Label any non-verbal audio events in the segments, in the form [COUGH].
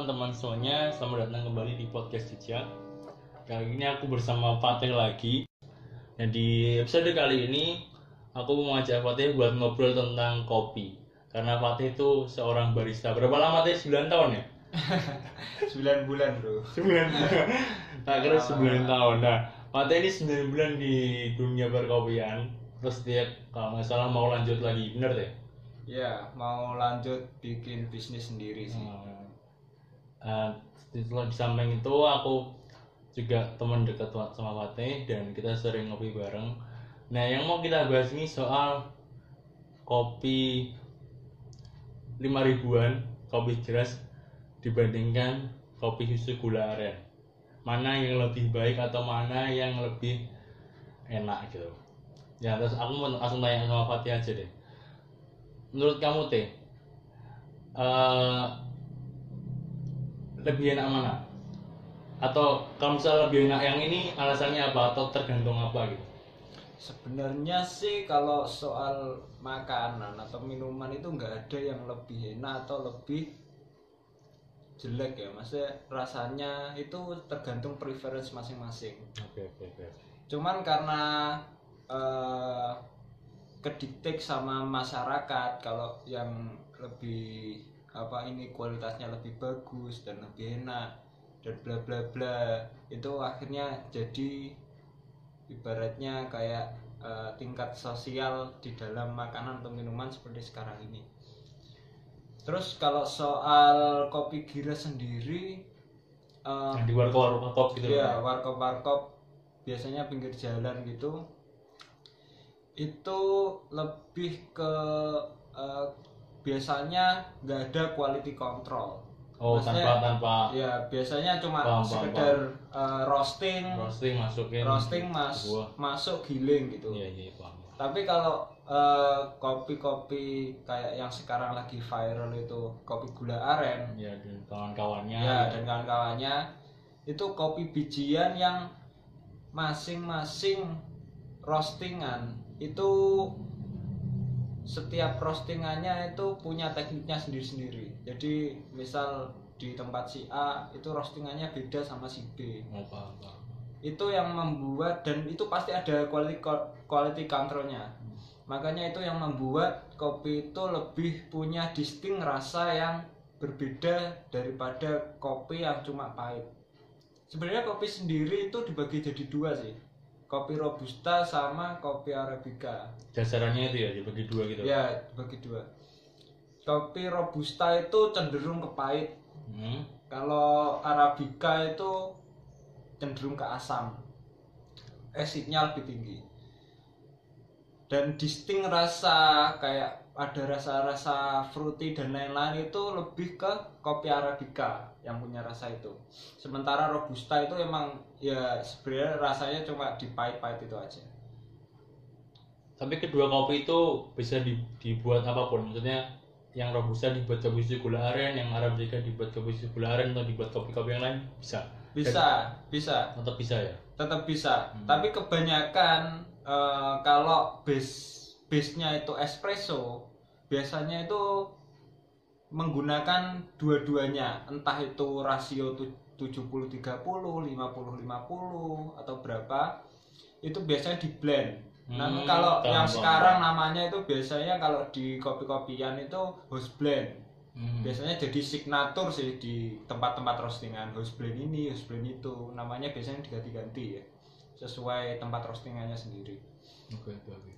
teman-teman semuanya, selamat datang kembali di podcast Jejak. Kali ini aku bersama Fatih lagi. Nah di episode kali ini aku mau ngajak Fatih buat ngobrol tentang kopi. Karena Fatih itu seorang barista. Berapa lama Fatih? 9 tahun ya? [LAUGHS] 9 bulan bro 9 bulan. Tak kira 9 tahun. Nah Fatih ini 9 bulan di dunia perkopian. Terus dia kalau nggak salah mau lanjut lagi, bener deh? ya mau lanjut bikin bisnis sendiri sih Uh, di samping itu aku juga teman dekat sama Fatih dan kita sering ngopi bareng. Nah yang mau kita bahas ini soal kopi 5 ribuan kopi jelas dibandingkan kopi susu gula aren. Mana yang lebih baik atau mana yang lebih enak gitu. Ya terus aku mau langsung tanya sama Fatih aja deh. Menurut kamu teh eh, lebih enak mana? Atau kalau misalnya lebih enak yang ini alasannya apa atau tergantung apa gitu? sebenarnya sih kalau soal makanan atau minuman itu nggak ada yang lebih enak atau lebih jelek ya maksudnya rasanya itu tergantung preference masing-masing Oke oke oke. cuman karena eh, kediktek sama masyarakat kalau yang lebih apa ini kualitasnya lebih bagus dan lebih enak dan bla bla bla itu akhirnya jadi ibaratnya kayak eh, tingkat sosial di dalam makanan atau minuman seperti sekarang ini terus kalau soal kopi gira sendiri eh, Yang di warkop warkop gitu. Iya, warkop-warkop biasanya pinggir jalan gitu. Itu lebih ke eh, biasanya nggak ada quality control. Oh Maksudnya- tanpa tanpa Ya, biasanya cuma Paham, paham, sekedar eh, roasting, roasting masukin roasting mas buah. masuk giling gitu. Iya iya paham. Tapi kalau eh, kopi-kopi kayak yang sekarang lagi viral itu kopi gula aren, Ya dan kawan-kawannya. ya dan kawan-kawannya itu kopi bijian yang masing-masing roastingan itu setiap roastingannya itu punya tekniknya sendiri-sendiri. Jadi misal di tempat si A itu roastingannya beda sama si B. Oh, paham, paham. itu yang membuat dan itu pasti ada quality quality controlnya. Makanya itu yang membuat kopi itu lebih punya distinct rasa yang berbeda daripada kopi yang cuma pahit. Sebenarnya kopi sendiri itu dibagi jadi dua sih kopi robusta sama kopi arabica Dasarannya itu ya dibagi dua gitu. ya dibagi dua kopi robusta itu cenderung ke pahit Hmm. kalau arabica itu cenderung ke asam. Asidnya lebih tinggi. Dan distinct rasa kayak ada rasa-rasa fruity dan lain-lain itu lebih ke kopi arabica yang punya rasa itu. Sementara robusta itu emang ya sebenarnya rasanya cuma di pahit-pahit itu aja. Tapi kedua kopi itu bisa di- dibuat apa pun. Maksudnya yang robusta dibuat kopi susu gula aren, yang arabica dibuat kopi susu gula aren atau dibuat kopi-kopi yang lain bisa. Bisa, bisa. Tetap bisa ya. tetap bisa Hmm. tapi kebanyakan eh, kalau base base nya itu espresso biasanya itu menggunakan dua-duanya entah itu rasio tu- 70 30 50 50 atau berapa itu biasanya di blend. Namun Hmm, kalau yang sekarang namanya itu biasanya kalau di kopi-kopian itu house blend. Hmm. biasanya jadi signatur sih di tempat-tempat roastingan. House blend ini house blend itu. Namanya biasanya diganti-ganti ya sesuai tempat roastingannya sendiri. Oke oke oke.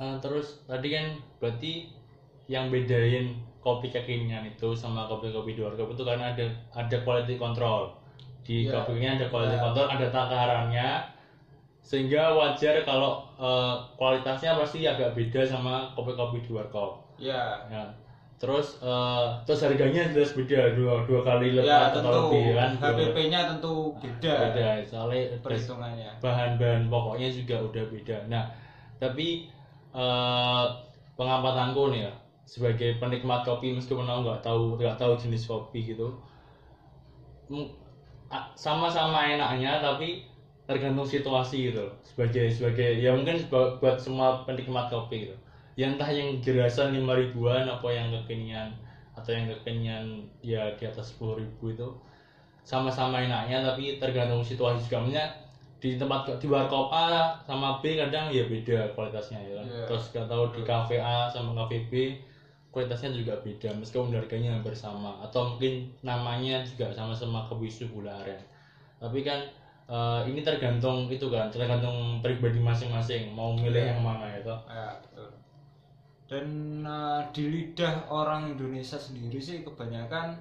Eh, terus tadi kan berarti yang bedain kopi kekinian itu sama kopi-kopi di luar kopi itu karena ada ada quality control di Iya. kopi kekinian ada quality Iya. control ada takarannya sehingga wajar kalau eh, kualitasnya pasti agak beda sama kopi-kopi di luar kopi. ya Ya. Terus eh, terus harganya jelas beda dua dua kali ya lipat atau tentu lebih kan. Dua- HPP-nya tentu beda, beda soalnya perhitungannya bahan-bahan pokoknya juga udah beda. Nah, tapi eh, pengamatanku nih ya sebagai penikmat kopi meskipun aku nggak tahu nggak tahu jenis kopi gitu, sama-sama enaknya tapi tergantung situasi gitu. Sebagai sebagai ya mungkin buat semua penikmat kopi gitu. Ya entah yang gerasan lima ribuan apa yang kekinian atau yang kekinian ya di atas 10.000 itu sama-sama enaknya tapi tergantung situasi juga Maksudnya di tempat di warkop A sama B kadang ya beda kualitasnya ya kan. Iya. terus gak tahu di kafe A sama kafe B kualitasnya juga beda meskipun harganya hampir sama atau mungkin namanya juga sama-sama kebisu gula aren tapi kan eh, ini tergantung itu kan tergantung pribadi masing-masing mau milih Iya. yang mana ya toh Ya, betul. Dan eh, di lidah orang Indonesia sendiri sih kebanyakan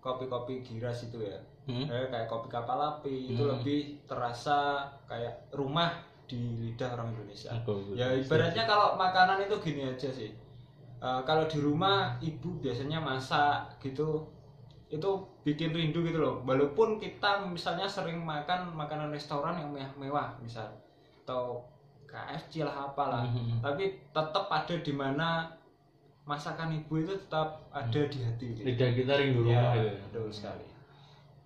kopi-kopi giras itu ya. Hmm? Eh, kayak kopi kapal api itu Hmm. lebih terasa kayak rumah di lidah orang Indonesia. Aku- Ya ibaratnya kalau makanan itu gini aja sih. Eh, kalau di rumah ibu biasanya masak gitu itu bikin rindu gitu loh. Walaupun kita misalnya sering makan makanan restoran yang mewah-mewah misal atau KFC lah apalah Mhm. tapi tetap ada di mana masakan ibu itu tetap ada di hati gitu. lidah kita rindu Ya, rumah gitu ya. betul sekali.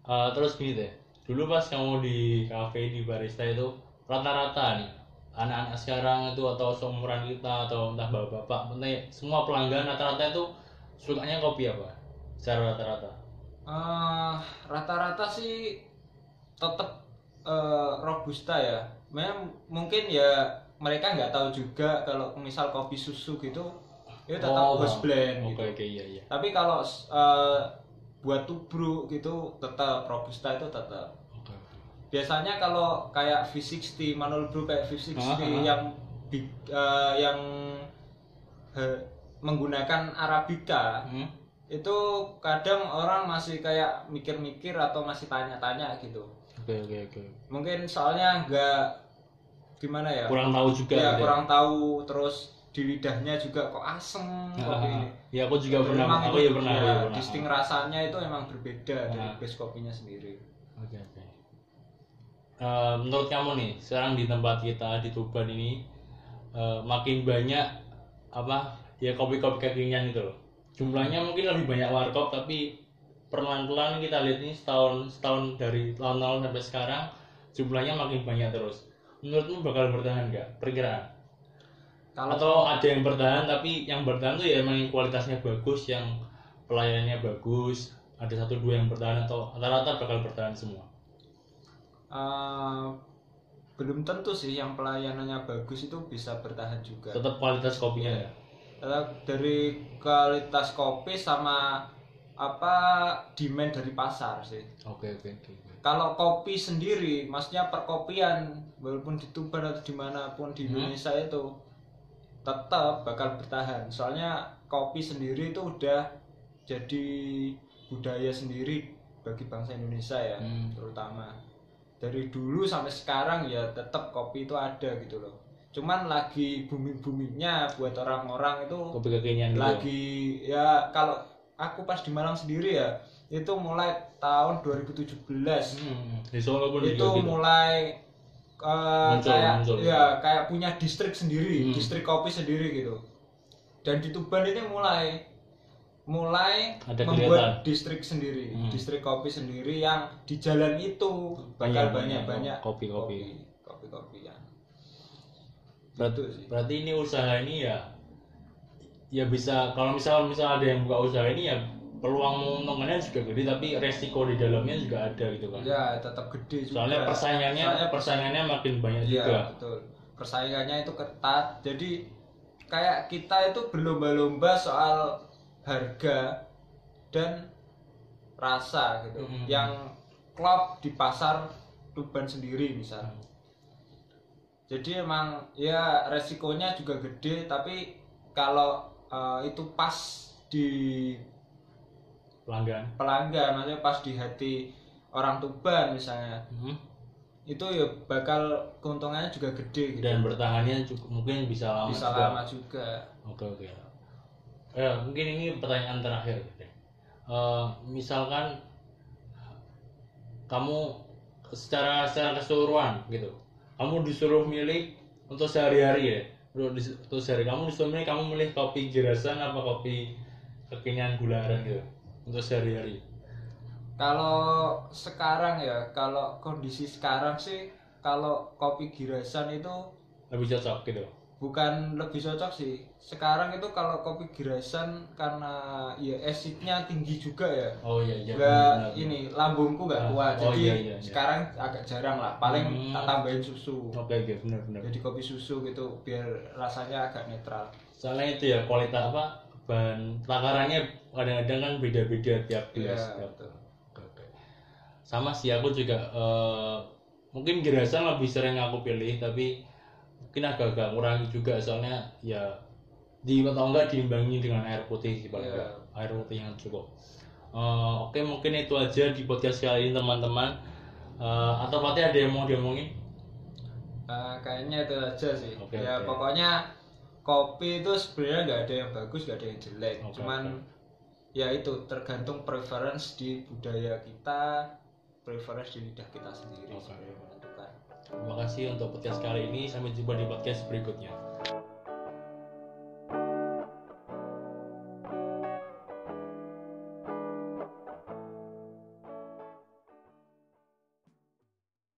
Eh, terus gini deh dulu pas kamu di kafe di barista itu rata-rata nih anak-anak sekarang itu atau seumuran kita atau entah bapak-bapak entah semua pelanggan rata-rata itu sukanya kopi apa secara rata-rata Eh, rata-rata sih tetap eh, robusta ya. Memang mungkin ya mereka nggak tahu juga kalau misal kopi susu gitu itu tetap house blend oke gitu. oke iya iya Tapi kalau eh, buat tubruk gitu tetap robusta itu tetap. Biasanya kalau kayak V60 manual brew kayak V60 Ah, yang big, eh, yang he- menggunakan arabica Hmm? itu kadang orang masih kayak mikir-mikir atau masih tanya-tanya gitu. Oke oke oke. Mungkin soalnya nggak gimana ya? Kurang tahu juga ya gitu ya. kurang tahu terus di lidahnya juga kok asem kopi ini ya aku juga pernah. Memang aku itu, ya pernah ya, ya pernah. disting rasanya itu emang berbeda dari Ah. base kopinya sendiri. Oke oke. Eh, menurut kamu nih, sekarang di tempat kita di Tuban ini eh, makin banyak apa ya kopi-kopi kekinian itu loh. Jumlahnya mungkin lebih banyak warkop tapi perlahan-lahan kita lihat ini setahun setahun dari tahun-tahun sampai sekarang jumlahnya makin banyak terus. Menurutmu bakal bertahan nggak? Perkiraan? kalau Atau ada yang bertahan tapi yang bertahan tuh ya emang kualitasnya bagus, yang pelayanannya bagus, ada satu dua yang bertahan atau rata-rata bakal bertahan semua. Eh, belum tentu sih yang pelayanannya bagus itu bisa bertahan juga tetap kualitas kopinya ya Tetap dari kualitas kopi sama apa demand dari pasar sih oke oke oke oke. kalau kopi sendiri maksudnya perkopian walaupun di Tuban atau di mana pun di Hmm. Indonesia itu tetap bakal bertahan soalnya kopi sendiri itu udah jadi budaya sendiri bagi bangsa Indonesia ya Hmm. terutama dari dulu sampai sekarang ya tetap kopi itu ada gitu loh. Cuman lagi booming boomingnya buat orang-orang itu kopi kekinian gitu lagi ya kalau aku pas di Malang sendiri ya itu mulai tahun 2017 Hmm, di Solo pun itu juga gitu. mulai eh, Muncul, kayak muncul. ya kayak punya distrik sendiri Hmm. distrik kopi sendiri gitu. Dan di Tuban ini mulai mulai Ada membuat distrik sendiri Hmm. distrik kopi sendiri yang di jalan itu bakal Banyak- banyak kopi-kopi. kopi kopi ya Berat- Itu sih. berarti ini usaha ini ya ya bisa kalau misal misal ada yang buka usaha ini ya peluang menguntungkannya juga gede tapi resiko di dalamnya juga ada gitu kan ya tetap gede juga soalnya persaingannya Soalnya persaingannya makin banyak Iya juga betul. Persaingannya itu ketat. Jadi kayak kita itu berlomba-lomba soal harga dan rasa gitu. Mhm. Yang klop di pasar Tuban sendiri misal. Jadi emang ya resikonya juga gede tapi kalau eh, itu pas di pelanggan pelanggan maksudnya pas di hati orang Tuban misalnya Hmm. itu ya bakal keuntungannya juga gede gitu. dan bertahannya cukup mungkin bisa lama bisa juga. lama juga Oke oke. Ya, mungkin ini pertanyaan terakhir. Eh, misalkan kamu secara secara keseluruhan gitu, kamu disuruh milih untuk sehari-hari ya, untuk, sehari kamu disuruh milih kamu milih kopi gerasan apa kopi kekinian gula aren gitu untuk sehari-hari. kalau sekarang ya kalau kondisi sekarang sih kalau kopi girasan itu Lebih cocok gitu. Bukan lebih cocok sih. Sekarang itu kalau kopi gerasan karena ya acidnya tinggi juga ya. Oh iya iya. Nggak benar, ini lambungku nggak Ah, kuat. oh, jadi iya, iya, iya. sekarang agak jarang lah. Paling Hmm. tak tambahin susu. Oke oke. Benar benar. Jadi kopi susu gitu biar rasanya agak netral. Soalnya itu ya kualitas apa bahan takarannya kadang-kadang kan beda-beda tiap Iya, gelas tiap- betul. Sama sih aku juga eh, mungkin gerasan lebih sering aku pilih tapi mungkin agak-agak kurangi juga soalnya ya di atau enggak diimbangi dengan air putih sih paling enggak. air putih yang cukup. Eh, oke mungkin itu aja di podcast kali ini teman-teman. Eh, atau Fatih ada yang mau diomongin? Eh, kayaknya itu aja sih. Oke, ya oke. pokoknya kopi itu sebenarnya nggak ada yang bagus nggak ada yang jelek. Oke, cuman ya itu tergantung preference di budaya kita preference di lidah kita sendiri. Sebenarnya menentukan terima kasih untuk podcast kali ini. Sampai jumpa di podcast berikutnya